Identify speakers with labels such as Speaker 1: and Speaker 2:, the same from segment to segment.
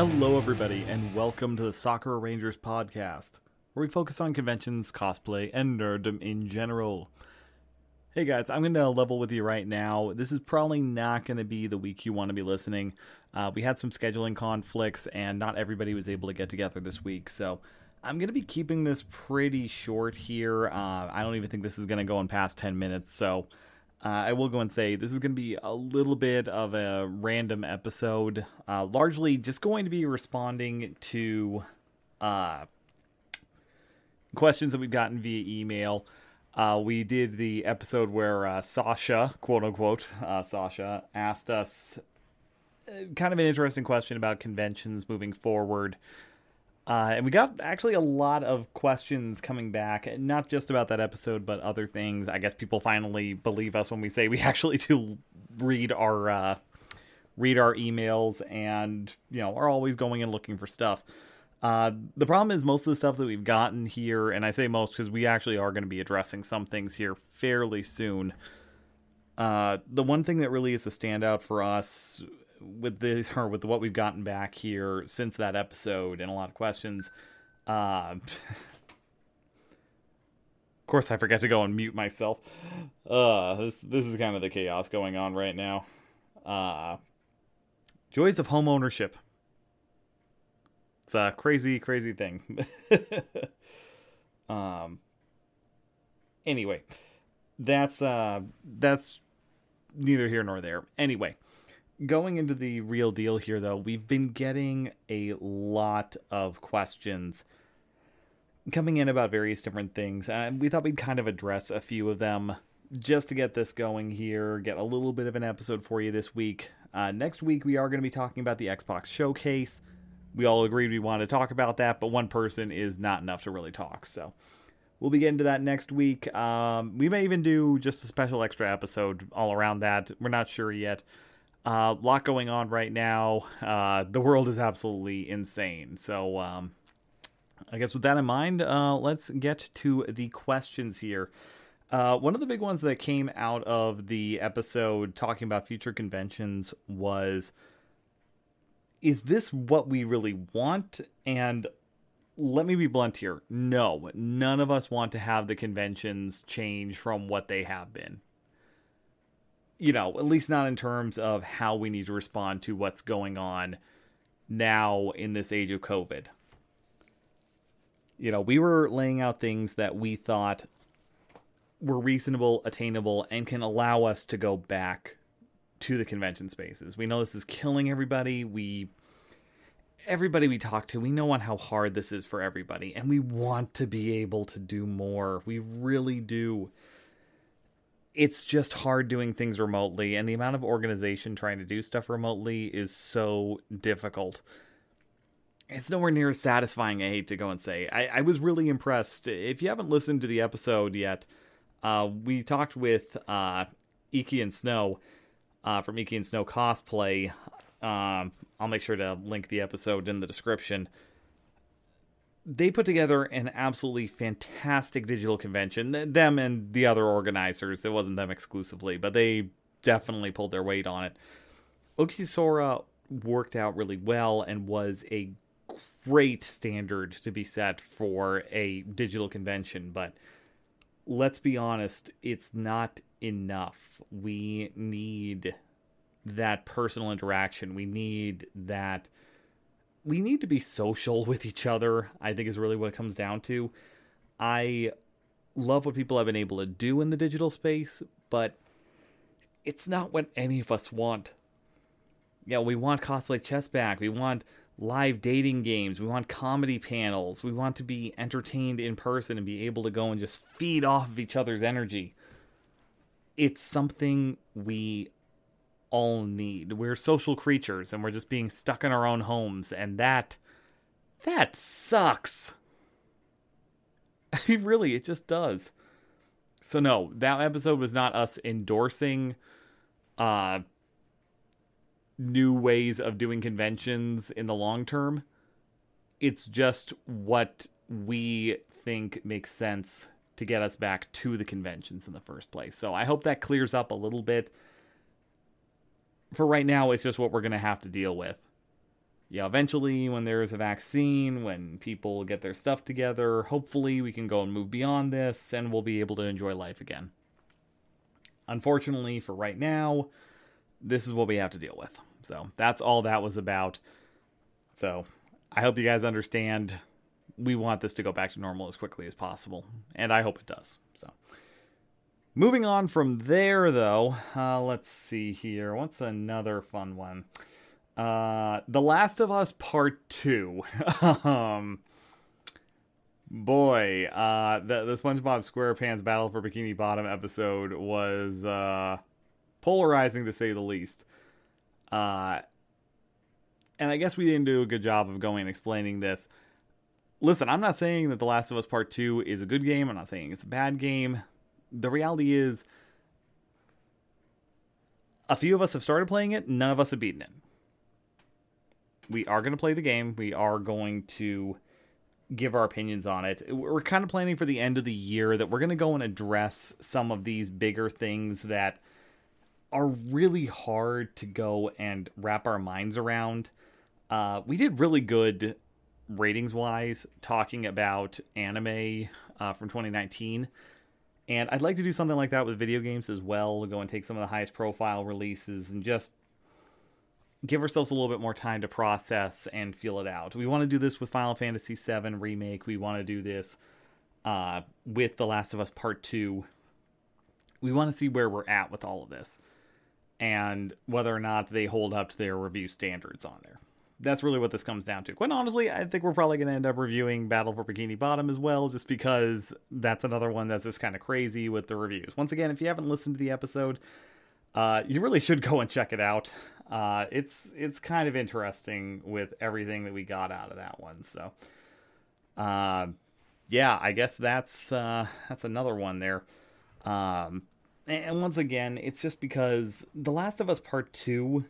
Speaker 1: Hello, everybody, and welcome to the Sakura Rangers podcast, where we focus on conventions, cosplay, and nerddom in general. Hey guys, I'm going to level with you right now. This is probably not going to be the week you want to be listening. Uh, we had some scheduling conflicts, and not everybody was able to get together this week, so I'm going to be keeping this pretty short here. Uh, I don't even think this is going to go in past 10 minutes, so uh, I will go and say this is going to be a little bit of a random episode, uh, largely just going to be responding to uh, questions that we've gotten via email. Uh, we did the episode where uh, Sasha, quote unquote, uh, Sasha, asked us kind of an interesting question about conventions moving forward. Uh, and we got actually a lot of questions coming back, not just about that episode, but other things. I guess people finally believe us when we say we actually do read our uh, read our emails and you know are always going and looking for stuff. Uh, the problem is most of the stuff that we've gotten here, and I say most because we actually are going to be addressing some things here fairly soon. Uh, the one thing that really is a standout for us with this or with what we've gotten back here since that episode and a lot of questions. Uh, of course, I forgot to go and mute myself. Uh, this this is kind of the chaos going on right now. Uh, joys of home ownership. It's a crazy, crazy thing. um. Anyway, that's uh, that's neither here nor there. Anyway going into the real deal here, though, we've been getting a lot of questions coming in about various different things. And we thought we'd kind of address a few of them just to get this going here, get a little bit of an episode for you this week. Uh, next week, we are going to be talking about the Xbox Showcase. We all agreed we want to talk about that, but one person is not enough to really talk. So we'll be getting to that next week. Um, we may even do just a special extra episode all around that. We're not sure yet. A uh, lot going on right now. Uh, the world is absolutely insane. So, um, I guess with that in mind, uh, let's get to the questions here. Uh, one of the big ones that came out of the episode talking about future conventions was Is this what we really want? And let me be blunt here. No, none of us want to have the conventions change from what they have been you know, at least not in terms of how we need to respond to what's going on now in this age of COVID. You know, we were laying out things that we thought were reasonable, attainable, and can allow us to go back to the convention spaces. We know this is killing everybody. We everybody we talk to, we know on how hard this is for everybody, and we want to be able to do more. We really do it's just hard doing things remotely and the amount of organization trying to do stuff remotely is so difficult. It's nowhere near as satisfying i hate to go and say. I, I was really impressed. If you haven't listened to the episode yet uh, we talked with uh, iki and snow uh, from iki and snow cosplay. Um, i'll make sure to link the episode in the description they put together an absolutely fantastic digital convention. Them and the other organizers, it wasn't them exclusively, but they definitely pulled their weight on it. Okisora worked out really well and was a great standard to be set for a digital convention, but let's be honest, it's not enough. We need that personal interaction. We need that we need to be social with each other, I think is really what it comes down to. I love what people have been able to do in the digital space, but it's not what any of us want. Yeah, we want cosplay chess back. We want live dating games. We want comedy panels. We want to be entertained in person and be able to go and just feed off of each other's energy. It's something we all need. We're social creatures and we're just being stuck in our own homes and that that sucks. I mean really, it just does. So no, that episode was not us endorsing uh new ways of doing conventions in the long term. It's just what we think makes sense to get us back to the conventions in the first place. So I hope that clears up a little bit for right now, it's just what we're going to have to deal with. yeah, eventually, when there's a vaccine, when people get their stuff together, hopefully we can go and move beyond this and we'll be able to enjoy life again. Unfortunately, for right now, this is what we have to deal with. So that's all that was about. So I hope you guys understand. We want this to go back to normal as quickly as possible, and I hope it does. So, moving on from there, though, uh, let's see here. What's another fun one? Uh, The Last of Us Part Two. um, boy, uh, the the SpongeBob SquarePants Battle for Bikini Bottom episode was uh, polarizing to say the least. Uh, and I guess we didn't do a good job of going and explaining this. Listen, I'm not saying that The Last of Us Part 2 is a good game. I'm not saying it's a bad game. The reality is, a few of us have started playing it, none of us have beaten it. We are going to play the game. We are going to give our opinions on it. We're kind of planning for the end of the year that we're going to go and address some of these bigger things that are really hard to go and wrap our minds around. Uh, we did really good ratings wise talking about anime uh, from 2019. And I'd like to do something like that with video games as well. Go and take some of the highest profile releases and just give ourselves a little bit more time to process and feel it out. We want to do this with Final Fantasy VII Remake. We want to do this uh, with The Last of Us Part 2. We want to see where we're at with all of this and whether or not they hold up to their review standards on there that's really what this comes down to. Quite honestly, I think we're probably going to end up reviewing Battle for Bikini Bottom as well, just because that's another one that's just kind of crazy with the reviews. Once again, if you haven't listened to the episode, uh, you really should go and check it out. Uh, it's it's kind of interesting with everything that we got out of that one. So, uh, yeah, I guess that's uh, that's another one there. Um, and once again, it's just because The Last of Us Part Two,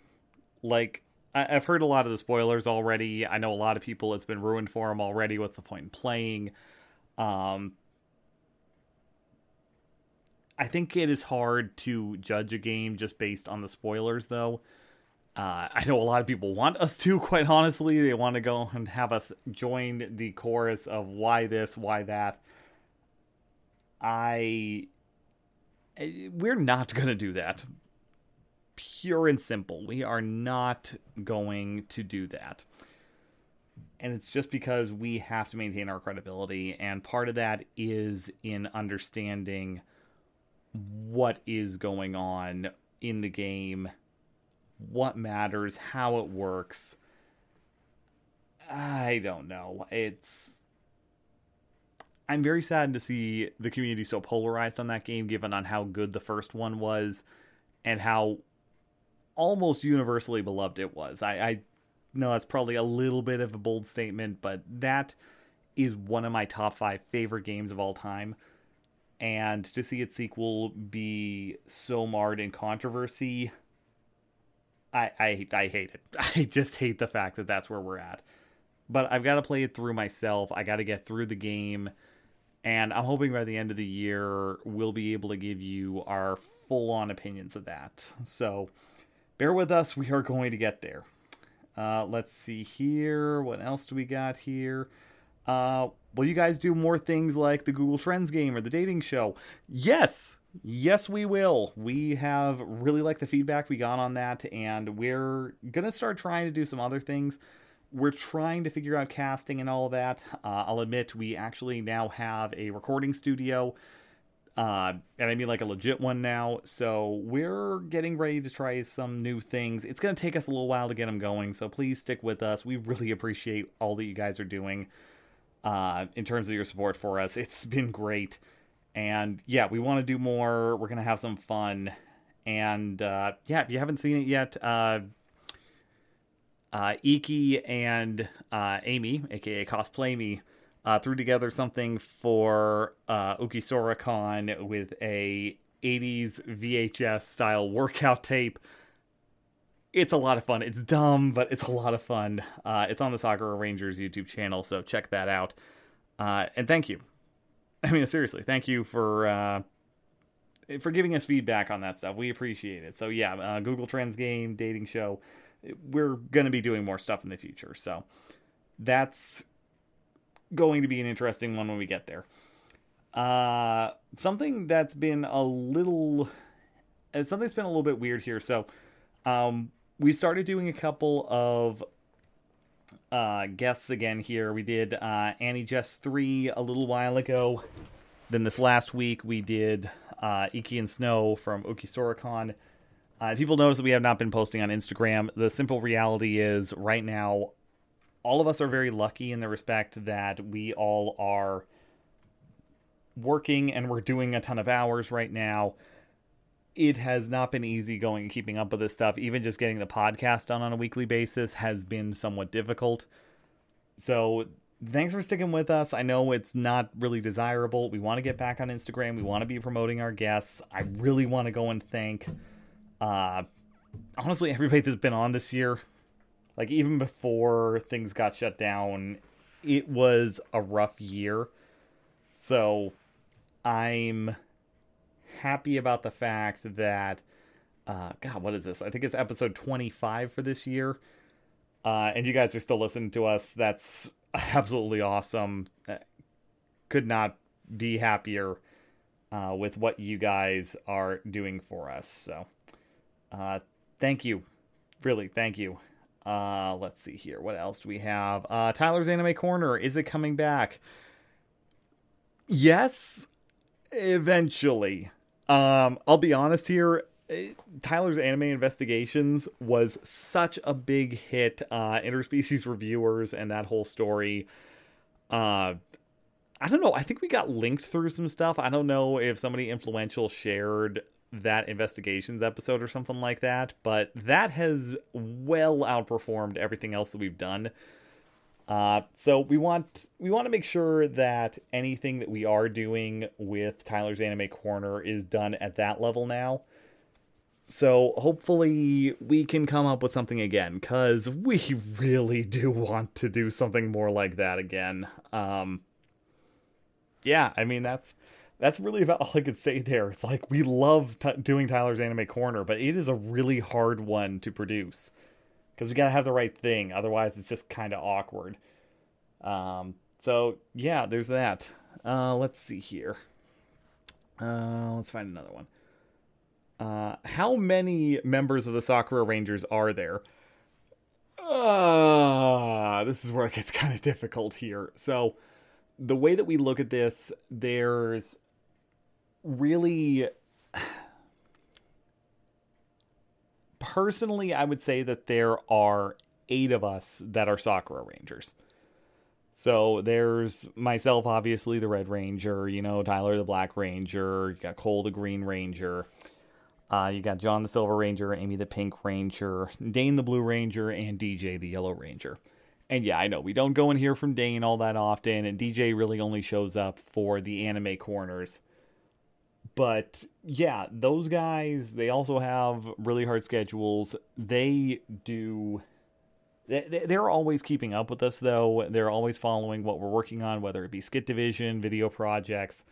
Speaker 1: like I, have heard a lot of the spoilers already. I know a lot of people it's been ruined for them already. What's the point in playing? Um, I think it is hard to judge a game just based on the spoilers, though. Uh, I know a lot of people want us to, quite honestly. They want to go and have us join the chorus of why this, why that. I. Eh, we're not going to do that pure and simple. We are not going to do that. And it's just because we have to maintain our credibility. And part of that is in understanding what is going on in the game, what matters, how it works. I don't know. It's. I'm very saddened to see the community so polarized on that game, given on how good the first one was and how almost universally beloved it was. I, I know that's probably a little bit of a bold statement, but that is one of my top five favorite games of all time. And to see its sequel be so marred in controversy, I, I, I hate it. I just hate the fact that that's where we're at. But I've got to play it through myself. I got to get through the game. And I'm hoping by the end of the year, we'll be able to give you our full on opinions of that. So bear with us. We are going to get there. Uh, let's see here. What else do we got here? Uh, will you guys do more things like the Google Trends game or the dating show? Yes. Yes, we will. We have really liked the feedback we got on that, and we're to start trying to do some other things. We're trying to figure out casting and all that. Uh, I'll admit, we actually now have a recording studio uh, and I mean like a legit one now. So we're getting ready to try some new things. It's going to take us a little while to get them going. So please stick with us. We really appreciate all that you guys are doing uh, in terms of your support for us. It's been great. And yeah, we want to do more. We're going to have some fun. And uh, yeah, if you haven't seen it yet, uh, uh, Iki and uh, Amy, aka Cosplay Me, uh, threw together something for uh, UkiSoraCon with a 80s VHS style workout tape. It's a lot of fun. It's dumb, but it's a lot of fun. Uh, it's on the Sakura Rangers YouTube channel, so check that out. Uh, and thank you. I mean, seriously, thank you for uh, for giving us feedback on that stuff. We appreciate it. So yeah, uh, Google Trends game, dating show. we're to be doing more stuff in the future. So that's going to be an interesting one when we get there. Uh, something that's been a little, uh, something's been a little bit weird here. So, um, we started doing a couple of uh, guests again here. We did uh, Annie Jess 3 a little while ago. Then this last week we did uh, Iki and Snow from UkiSoraCon. Uh, people notice that we have not been posting on Instagram. The simple reality is, right now, all of us are very lucky in the respect that we all are working and we're doing a ton of hours right now. It has not been easy going and keeping up with this stuff. Even just getting the podcast done on a weekly basis has been somewhat difficult. So, thanks for sticking with us. I know it's not really desirable. We want to get back on Instagram. We want to be promoting our guests. I really want to go and thank, uh, honestly, everybody that's been on this year. Like, even before things got shut down, it was a rough year. So, I'm happy about the fact that uh god what is this? I think it's episode 25 for this year. Uh and you guys are still listening to us. That's absolutely awesome. Uh, could not be happier uh with what you guys are doing for us. So uh thank you. Really thank you uh let's see here what else do we have uh tyler's anime corner is it coming back yes eventually um, I'll be honest here. Eh, Tyler's Anime Investigations was such a big hit. Uh, interspecies reviewers and that whole story. Uh, I don't know. I think we got linked through some stuff. I don't know if somebody influential shared that investigations episode or something like that, but that has well outperformed everything else that we've done. Uh, so we want we want to make sure that anything that we are doing with Tyler's Anime Corner is done at that level now. So hopefully we can come up with something again cuz we really do want to do something more like that again. Um Yeah, I mean that's that's really about all I could say there. It's like we love t- doing Tyler's Anime Corner, but it is a really hard one to produce because we got to have the right thing. Otherwise, it's just kind of awkward. Um, so yeah, there's that. Uh, let's see here. Uh, let's find another one. Uh, how many members of the Sakura Rangers are there? Uh, this is where it gets kind of difficult here. So, the way that we look at this, there's really personally, I would say that there are eight of us that are Sakura Rangers. So there's myself, obviously, the Red Ranger, you know, Tyler, the Black Ranger, you got Cole, the Green Ranger, uh, you got John, the Silver Ranger, Amy, the Pink Ranger, Dane, the Blue Ranger, and DJ, the Yellow Ranger. And yeah, I know we don't go and hear from Dane all that often, and DJ really only shows up for the anime corners but yeah, those guys, they also have really hard schedules. They do. They're always keeping up with us, though. They're always following what we're working on, whether it be skit division, video projects.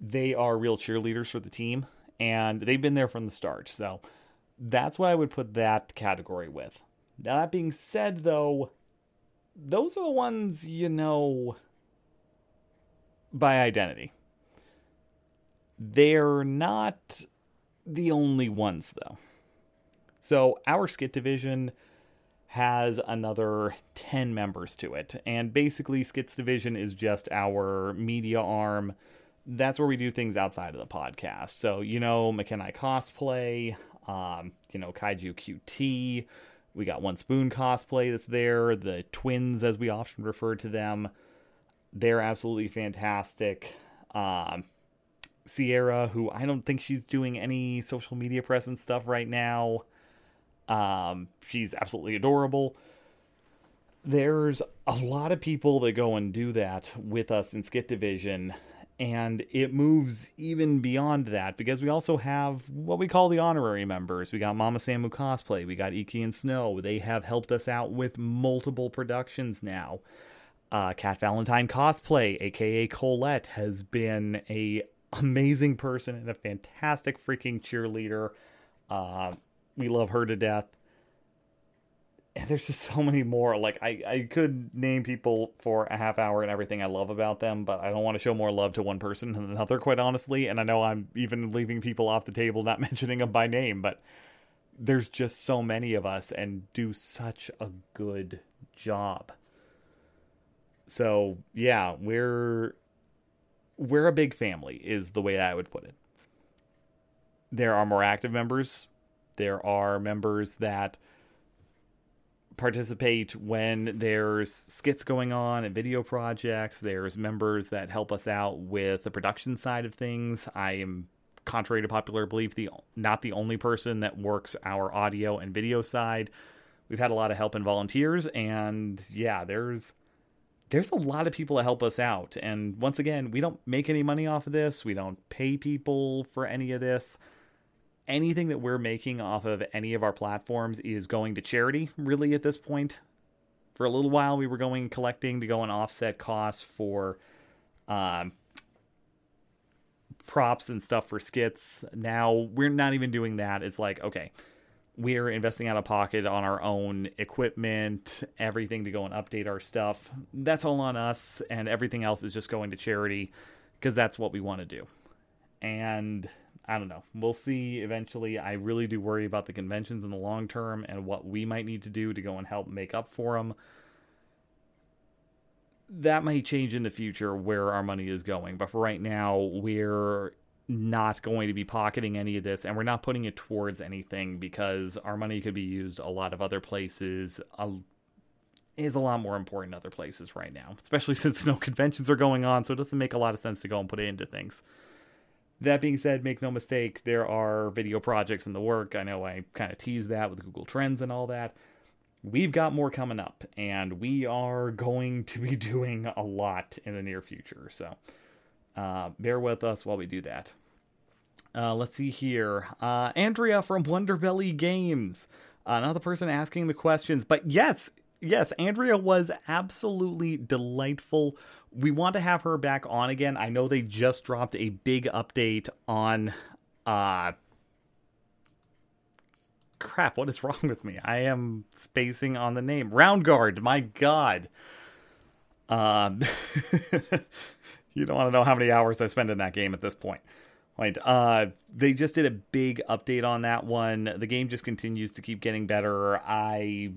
Speaker 1: They are real cheerleaders for the team, and they've been there from the start. So that's what I would put that category with. Now, that being said, though, those are the ones you know by identity. They're not the only ones, though. So, our skit division has another 10 members to it. And basically, Skits Division is just our media arm. That's where we do things outside of the podcast. So, you know, McKenna Cosplay, um, you know, Kaiju QT. We got One Spoon Cosplay that's there. The twins, as we often refer to them, they're absolutely fantastic. Um, Sierra, who I don't think she's doing any social media presence stuff right now. Um, she's absolutely adorable. There's a lot of people that go and do that with us in Skit Division, and it moves even beyond that because we also have what we call the honorary members. We got Mama Samu Cosplay, we got Iki and Snow. They have helped us out with multiple productions now. Uh, Cat Valentine Cosplay, aka Colette, has been a amazing person and a fantastic freaking cheerleader. Uh, we love her to death. and there's just so many more. Like I, I could name people for a half hour and everything I love about them, but I don't want to show more love to one person than another, quite honestly. And I know I'm even leaving people off the table, not mentioning them by name, but there's just so many of us and do such a good job. So yeah, we're we're a big family is the way I would put it. There are more active members. There are members that participate when there's skits going on and video projects. There's members that help us out with the production side of things. I am, contrary to popular belief, the not the only person that works our audio and video side. We've had a lot of help and volunteers, and yeah, there's there's a lot of people to help us out. And once again, we don't make any money off of this. We don't pay people for any of this. Anything that we're making off of any of our platforms is going to charity, really, at this point. For a little while, we were going collecting to go and offset costs for um, props and stuff for skits. Now we're not even doing that. It's like, okay, we're investing out of pocket on our own equipment, everything to go and update our stuff. That's all on us, and everything else is just going to charity because that's what we want to do. And I don't know. We'll see eventually. I really do worry about the conventions in the long term and what we might need to do to go and help make up for them. That might change in the future where our money is going, but for right now, we're not going to be pocketing any of this and we're not putting it towards anything because our money could be used a lot of other places uh, is a lot more important other places right now especially since no conventions are going on so it doesn't make a lot of sense to go and put it into things. That being said make no mistake there are video projects in the work. I know i kind of teased that with google trends and all that. We've got more coming up and we are going to be doing a lot in the near future so uh, bear with us while we do that. Uh, let's see here. Uh, Andrea from Wonderbelly Games, another person asking the questions. But yes, yes, Andrea was absolutely delightful. We want to have her back on again. I know they just dropped a big update on. Uh, crap, what is wrong with me? I am spacing on the name. Roundguard, my god. Um, you don't want to know how many hours I spend in that game at this point. Right. Uh, they just did a big update on that one. The game just continues to keep getting better. I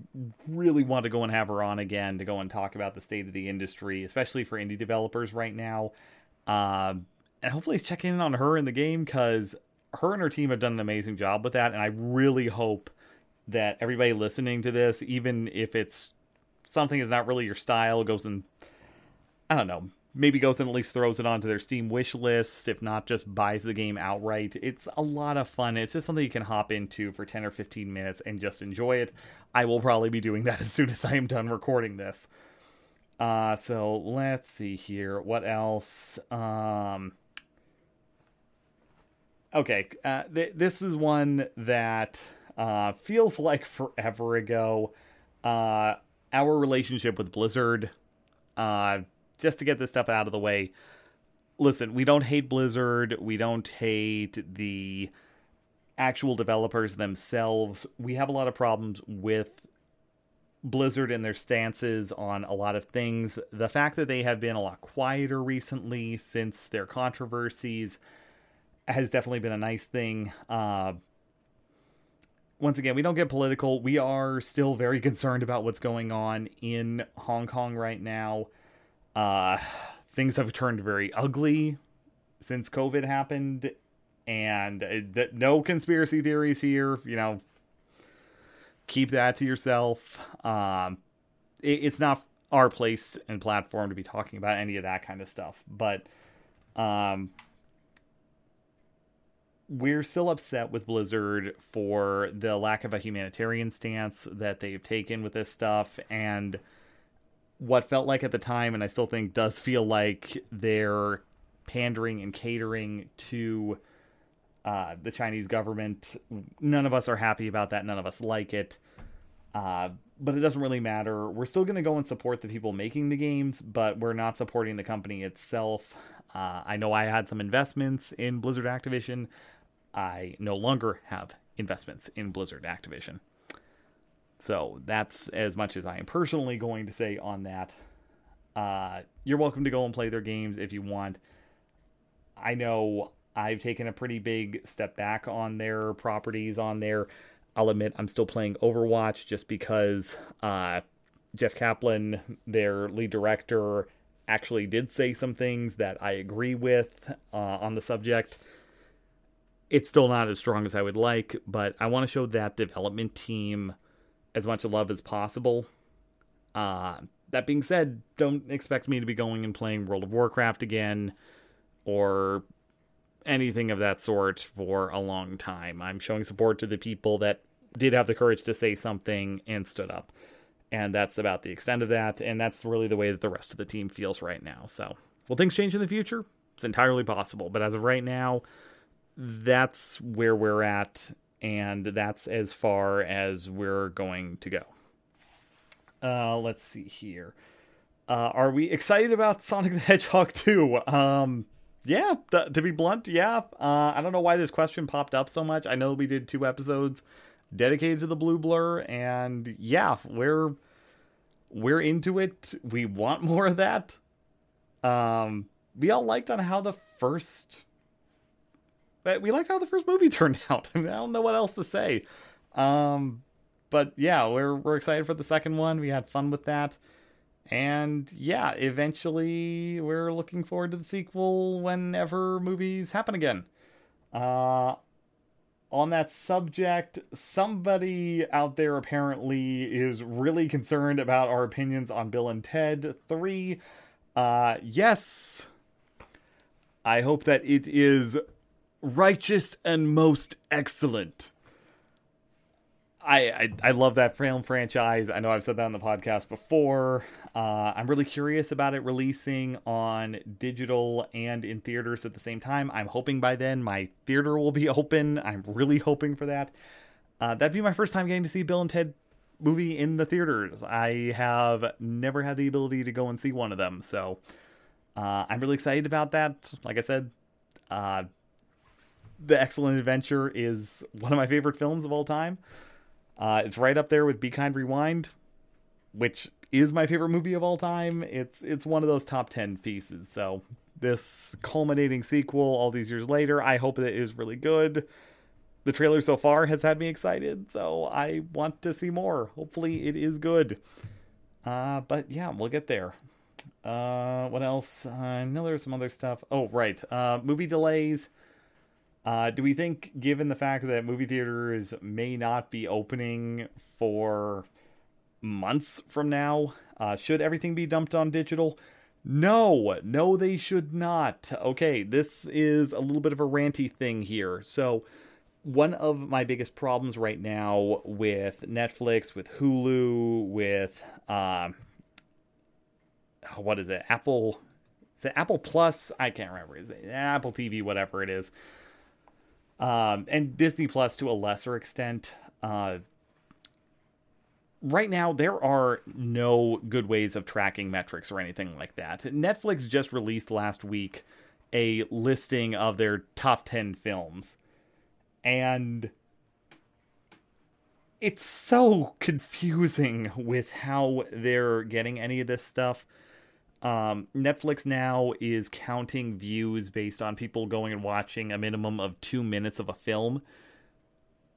Speaker 1: really want to go and have her on again to go and talk about the state of the industry, especially for indie developers right now. Uh, and hopefully check in on her in the game because her and her team have done an amazing job with that. And I really hope that everybody listening to this, even if it's something that's not really your style, goes and I don't know, maybe goes and at least throws it onto their Steam wish list, if not just buys the game outright. It's a lot of fun. It's just something you can hop into for 10 or 15 minutes and just enjoy it. I will probably be doing that as soon as I am done recording this. Uh, so let's see here. What else? Um, okay, uh, th- this is one that uh, feels like forever ago. Uh, our relationship with Blizzard. Uh, just to get this stuff out of the way. Listen, we don't hate Blizzard. We don't hate the actual developers themselves. We have a lot of problems with Blizzard and their stances on a lot of things. The fact that they have been a lot quieter recently since their controversies has definitely been a nice thing. Uh, once again, we don't get political. We are still very concerned about what's going on in Hong Kong right now. Uh, things have turned very ugly since COVID happened, and uh, no conspiracy theories here. You know, keep that to yourself. Um, it, it's not our place and platform to be talking about any of that kind of stuff, but um, we're still upset with Blizzard for the lack of a humanitarian stance that they've taken with this stuff and what felt like at the time, and I still think does feel like they're pandering and catering to uh, the Chinese government. None of us are happy about that. None of us like it. Uh, but it doesn't really matter. We're still going to go and support the people making the games, but we're not supporting the company itself. Uh, I know I had some investments in Blizzard Activision. I no longer have investments in Blizzard Activision. So that's as much as I am personally going to say on that. Uh, you're welcome to go and play their games if you want. I know I've taken a pretty big step back on their properties on there. I'll admit I'm still playing Overwatch just because uh, Jeff Kaplan, their lead director, actually did say some things that I agree with uh, on the subject. It's still not as strong as I would like, but I want to show that development team as much love as possible. Uh, that being said, don't expect me to be going and playing World of Warcraft again or anything of that sort for a long time. I'm showing support to the people that did have the courage to say something and stood up. And that's about the extent of that. And that's really the way that the rest of the team feels right now. So, will things change in the future? It's entirely possible. But as of right now, that's where we're at. And that's as far as we're going to go. Uh, let's see here. Uh, are we excited about Sonic the Hedgehog 2? Um, yeah, th- to be blunt, yeah. Uh, I don't know why this question popped up so much. I know we did two episodes dedicated to the blue blur, and yeah, we're we're into it. We want more of that. Um, we all liked on how the first we liked how the first movie turned out. I, mean, I don't know what else to say. Um, but yeah, we're we're excited for the second one. We had fun with that. And yeah, eventually we're looking forward to the sequel whenever movies happen again. Uh, on that subject, somebody out there apparently is really concerned about our opinions on Bill and Ted 3. Uh, yes, I hope that it is righteous and most excellent. I, I, I love that film franchise. I know I've said that on the podcast before. Uh, I'm really curious about it releasing on digital and in theaters at the same time. I'm hoping by then my theater will be open. I'm really hoping for that. Uh, that'd be my first time getting to see Bill and Ted movie in the theaters. I have never had the ability to go and see one of them, so uh, I'm really excited about that. Like I said, uh, The Excellent Adventure is one of my favorite films of all time. Uh, it's right up there with Be Kind Rewind, which is my favorite movie of all time. It's it's one of those top ten pieces. So this culminating sequel, all these years later, I hope it is really good. The trailer so far has had me excited, so I want to see more. Hopefully, it is good. Uh, but yeah, we'll get there. Uh, what else? Uh, I know there's some other stuff. Oh, right. Uh, movie delays. Uh, do we think, given the fact that movie theaters may not be opening for months from now, uh, should everything be dumped on digital? No, no, they should not. Okay, this is a little bit of a ranty thing here. So, one of my biggest problems right now with Netflix, with Hulu, with uh, what is it? Apple. Is it Apple Plus? I can't remember. Is it Apple TV? Whatever it is um, and Disney Plus to a lesser extent. Uh, right now, there are no good ways of tracking metrics or anything like that. Netflix just released last week a listing of their top 10 films, and it's so confusing with how they're getting any of this stuff. Um, Netflix now is counting views based on people going and watching a minimum of two minutes of a film.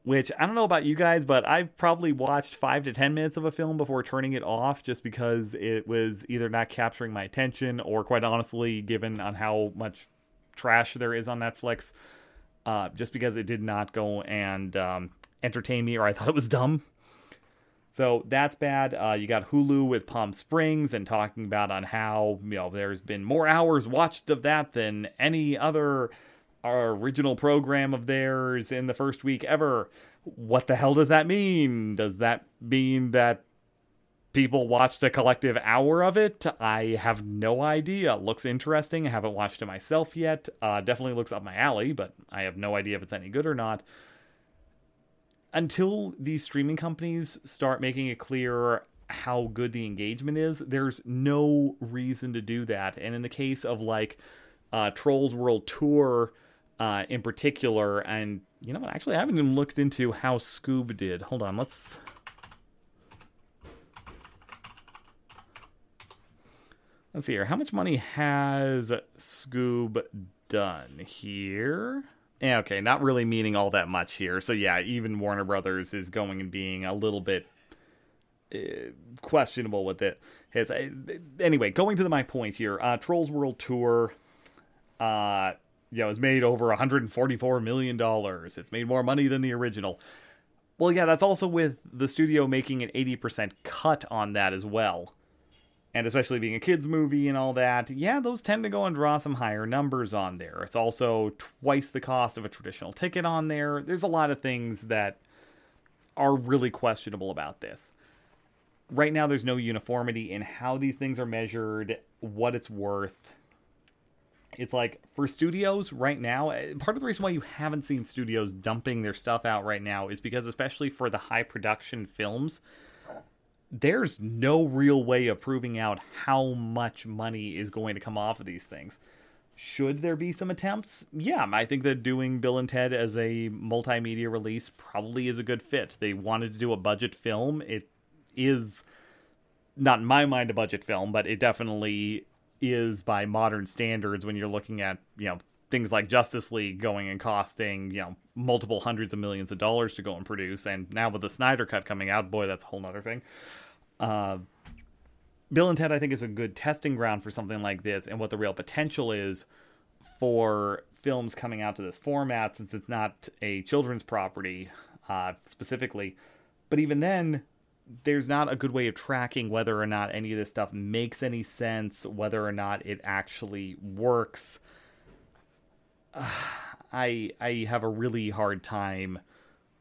Speaker 1: Which I don't know about you guys, but I've probably watched five to 10 minutes of a film before turning it off just because it was either not capturing my attention or, quite honestly, given on how much trash there is on Netflix, uh, just because it did not go and um, entertain me or I thought it was dumb. So that's bad. Uh, you got Hulu with Palm Springs and talking about on how you know there's been more hours watched of that than any other uh, original program of theirs in the first week ever. What the hell does that mean? Does that mean that people watched a collective hour of it? I have no idea. Looks interesting. I haven't watched it myself yet. Uh, definitely looks up my alley, but I have no idea if it's any good or not until these streaming companies start making it clear how good the engagement is, there's no reason to do that. And in the case of like uh, Trolls World Tour uh, in particular, and you know what? Actually, I haven't even looked into how Scoob did. Hold on, let's. Let's see here. How much money has Scoob done here? Yeah, okay, not really meaning all that much here. So yeah, even Warner Brothers is going and being a little bit uh, questionable with it. His uh, anyway, going to my point here. Uh, Trolls World Tour, uh, you made over 144 million dollars. It's made more money than the original. Well, yeah, that's also with the studio making an 80% cut on that as well. And especially being a kids movie and all that, yeah, those tend to go and draw some higher numbers on there. It's also twice the cost of a traditional ticket on there. There's a lot of things that are really questionable about this. Right now, there's no uniformity in how these things are measured, what it's worth. It's like for studios right now, eh, part of the reason why you haven't seen studios dumping their stuff out right now is because, especially for the high production films, there's no real way of proving out how much money is going to come off of these things. Should there be some attempts? Yeah, I think that doing Bill and Ted as a multimedia release probably is a good fit. They wanted to do a budget film. It is not in my mind a budget film, but it definitely is by modern standards when you're looking at, you know, things like Justice League going and costing, you know, multiple hundreds of millions of dollars to go and produce. And now with the Snyder Cut coming out, boy, that's a whole nother thing. Uh, Bill and Ted, I think, is a good testing ground for something like this and what the real potential is for films coming out to this format since it's not a children's property uh, specifically. But even then, there's not a good way of tracking whether or not any of this stuff makes any sense, whether or not it actually works. Uh, I I have a really hard time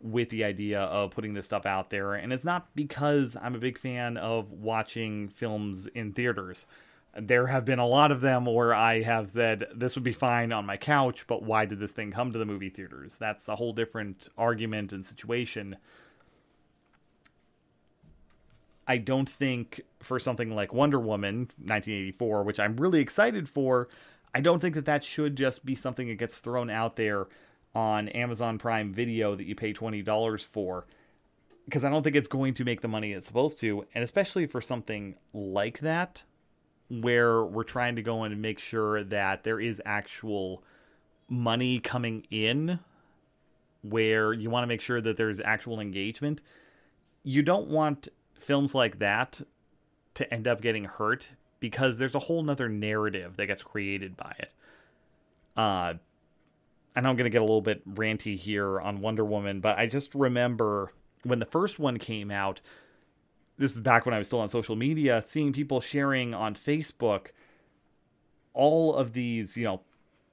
Speaker 1: with the idea of putting this stuff out there, and it's not because I'm a big fan of watching films in theaters. There have been a lot of them where I have said this would be fine on my couch, but why did this thing come to the movie theaters? That's a whole different argument and situation I don't think for something like Wonder Woman 1984, which I'm really excited for, I don't think that that should just be something that gets thrown out there on Amazon Prime Video that you pay $20 for because I don't think it's going to make the money it's supposed to, and especially for something like that where we're trying to go in and make sure that there is actual money coming in where you want to make sure that there's actual engagement. You don't want films like that to end up getting hurt because there's a whole nother narrative that gets created by it. Uh, Know I'm going to get a little bit ranty here on Wonder Woman, but I just remember when the first one came out, this is back when I was still on social media, seeing people sharing on Facebook all of these, you know,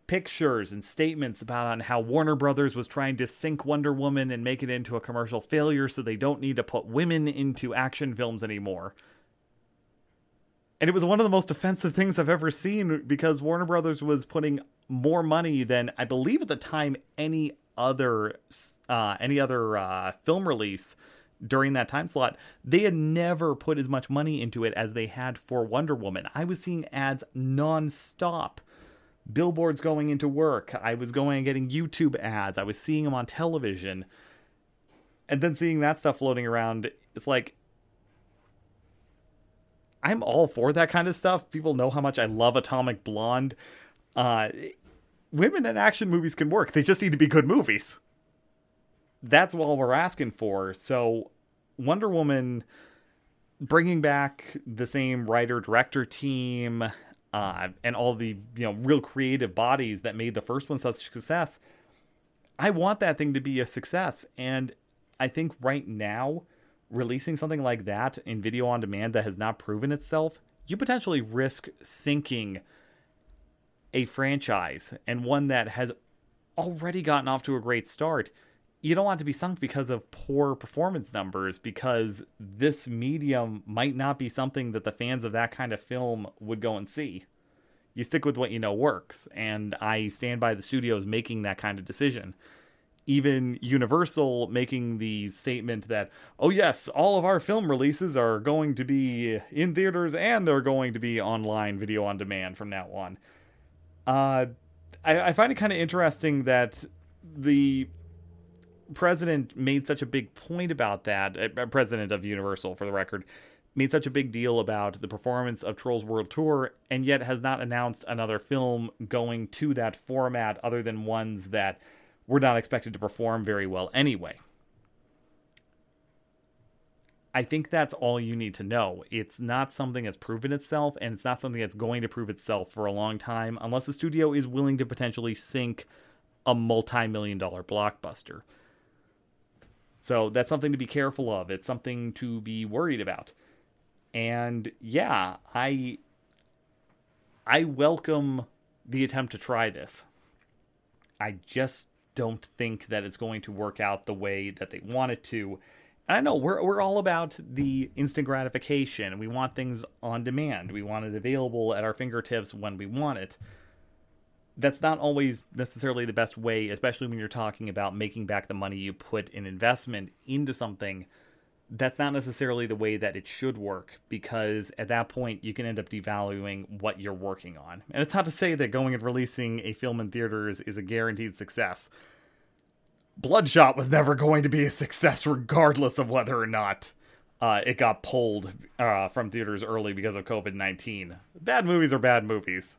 Speaker 1: pictures and statements about on how Warner Brothers was trying to sink Wonder Woman and make it into a commercial failure so they don't need to put women into action films anymore. And it was one of the most offensive things I've ever seen because Warner Brothers was putting more money than I believe at the time any other uh, any other uh, film release during that time slot. They had never put as much money into it as they had for Wonder Woman. I was seeing ads nonstop billboards going into work. I was going and getting YouTube ads. I was seeing them on television. And then seeing that stuff floating around, it's like I'm all for that kind of stuff. People know how much I love Atomic Blonde. Uh, women in action movies can work. They just need to be good movies. That's all we're asking for. So, Wonder Woman bringing back the same writer director team uh, and all the you know real creative bodies that made the first one such a success. I want that thing to be a success, and I think right now releasing something like that in video on demand that has not proven itself, you potentially risk sinking a franchise and one that has already gotten off to a great start you don't want to be sunk because of poor performance numbers because this medium might not be something that the fans of that kind of film would go and see. You stick with what you know works, and I stand by the studios making that kind of decision. Even Universal making the statement that, oh, yes, all of our film releases are going to be in theaters and they're going to be online video on demand from now on. Uh, I, I find it kind of interesting that the president made such a big point about that, uh, president of Universal for the record, made such a big deal about the performance of Trolls World Tour and yet has not announced another film going to that format other than ones that were not expected to perform very well anyway. I think that's all you need to know. It's not something that's proven itself, and it's not something that's going to prove itself for a long time unless the studio is willing to potentially sink a multi million dollar blockbuster. So that's something to be careful of. It's something to be worried about. And yeah, I I welcome the attempt to try this. I just don't think that it's going to work out the way that they want it to and I know we're we're all about the instant gratification. We want things on demand. We want it available at our fingertips when we want it. That's not always necessarily the best way, especially when you're talking about making back the money you put in investment into something. That's not necessarily the way that it should work because at that point you can end up devaluing what you're working on. And it's not to say that going and releasing a film in theaters is a guaranteed success Bloodshot was never going to be a success, regardless of whether or not uh, it got pulled uh, from theaters early because of COVID 19. Bad movies are bad movies.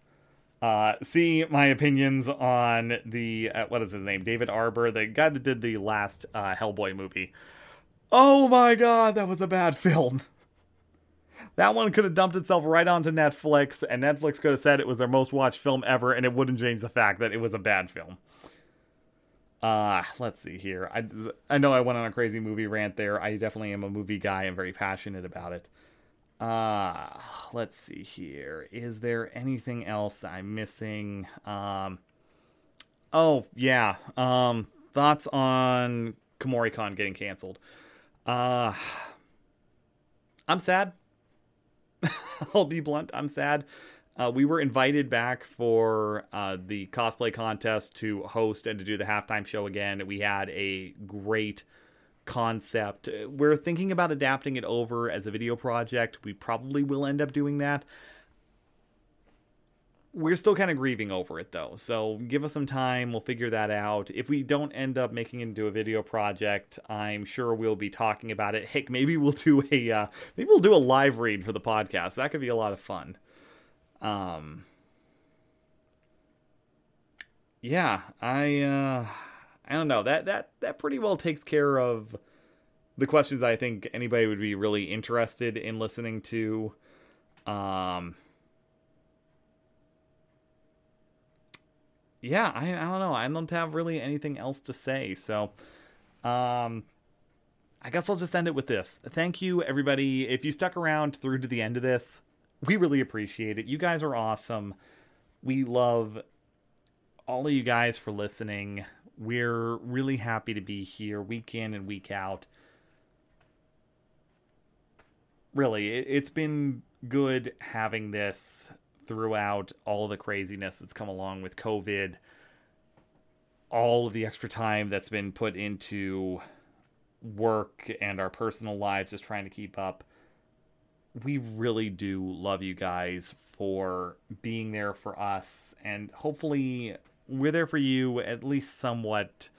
Speaker 1: Uh, see my opinions on the, uh, what is his name? David Harbour, the guy that did the last uh, Hellboy movie. Oh my god, that was a bad film. That one could have dumped itself right onto Netflix, and Netflix could have said it was their most watched film ever, and it wouldn't change the fact that it was a bad film. Uh, let's see here. I, I know I went on a crazy movie rant there. I definitely am a movie guy. I'm very passionate about it. Uh, let's see here. Is there anything else that I'm missing? Um, oh, yeah. Um, thoughts on Kumoricon getting canceled. Uh, I'm sad. I'll be blunt. I'm sad. Uh, we were invited back for uh, the cosplay contest to host and to do the halftime show again. We had a great concept. We're thinking about adapting it over as a video project. We probably will end up doing that. We're still kind of grieving over it though, so give us some time. We'll figure that out. If we don't end up making it into a video project, I'm sure we'll be talking about it. Heck, maybe we'll do a uh, maybe we'll do a live read for the podcast. That could be a lot of fun. Um, yeah, I uh, I don't know that that that pretty well takes care of the questions I think anybody would be really interested in listening to. Um, yeah, I I don't know. I don't have really anything else to say. So, um, I guess I'll just end it with this. Thank you, everybody. If you stuck around through to the end of this, we really appreciate it. You guys are awesome. We love all of you guys for listening. We're really happy to be here week in and week out. Really, it's been good having this throughout all the craziness that's come along with COVID, all of the extra time that's been put into work and our personal lives, just trying to keep up we really do love you guys for being there for us and hopefully we're there for you at least somewhat.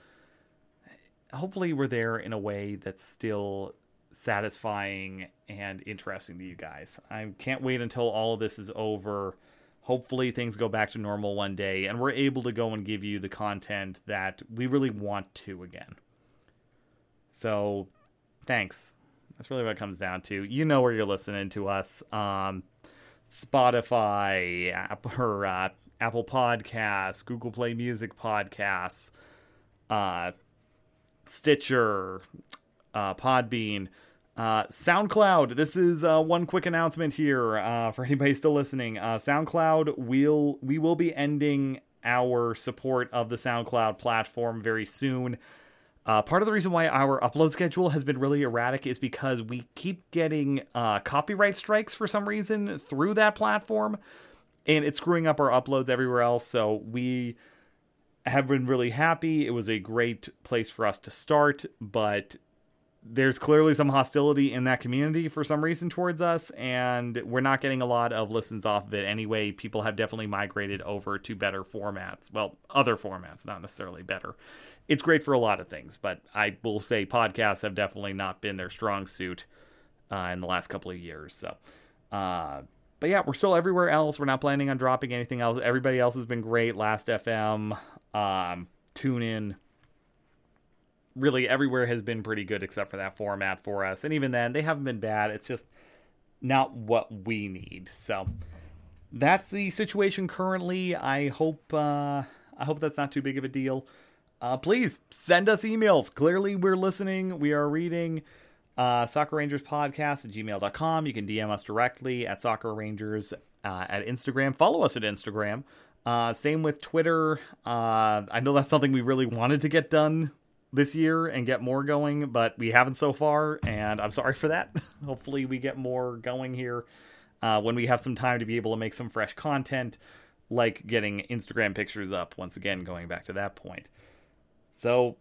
Speaker 1: Hopefully we're there in a way that's still satisfying and interesting to you guys. I can't wait until all of this is over. Hopefully things go back to normal one day and we're able to go and give you the content that we really want to again. So thanks that's really what it comes down to. You know where you're listening to us. Um, Spotify, Apple, or, uh, Apple Podcasts, Google Play Music Podcasts, uh, Stitcher, uh, Podbean, uh, SoundCloud. This is uh, one quick announcement here uh, for anybody still listening. SoundCloud will we will be ending our support of the SoundCloud platform very soon. Uh, part of the reason why our upload schedule has been really erratic is because we keep getting uh, copyright strikes for some reason through that platform, and it's screwing up our uploads everywhere else. So we have been really happy. It was a great place for us to start, but there's clearly some hostility in that community for some reason towards us, and we're not getting a lot of listens off of it anyway. People have definitely migrated over to better formats. Well, other formats, not necessarily better it's great for a lot of things, but I will say podcasts have definitely not been their strong suit. uh, in the last couple of years. So, uh, but yeah, we're still everywhere else. We're not planning on dropping anything else. Everybody else has been great. Last FM, um, TuneIn. Really, everywhere has been pretty good except for that format for us. And even then, they haven't been bad. It's just not what we need. So that's the situation currently. I hope uh, I hope that's not too big of a deal. Uh, please send us emails. Clearly, we're listening. We are reading uh, Sakura Rangers podcast at gmail.com. You can DM us directly at Sakura Rangers uh, at Instagram. Follow us at Instagram. Uh, same with Twitter. Uh, I know that's something we really wanted to get done this year and get more going, but we haven't so far, and I'm sorry for that. Hopefully, we get more going here uh, when we have some time to be able to make some fresh content, like getting Instagram pictures up. Once again, going back to that point. So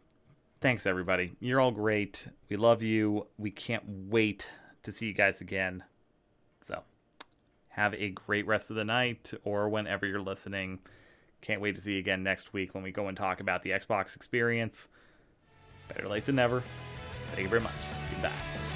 Speaker 1: thanks everybody. You're all great. We love you. We can't wait to see you guys again. So, have a great rest of the night or whenever you're listening. Can't wait to see you again next week when we go and talk about the Xbox experience. Better late than never. Thank you very much. Goodbye.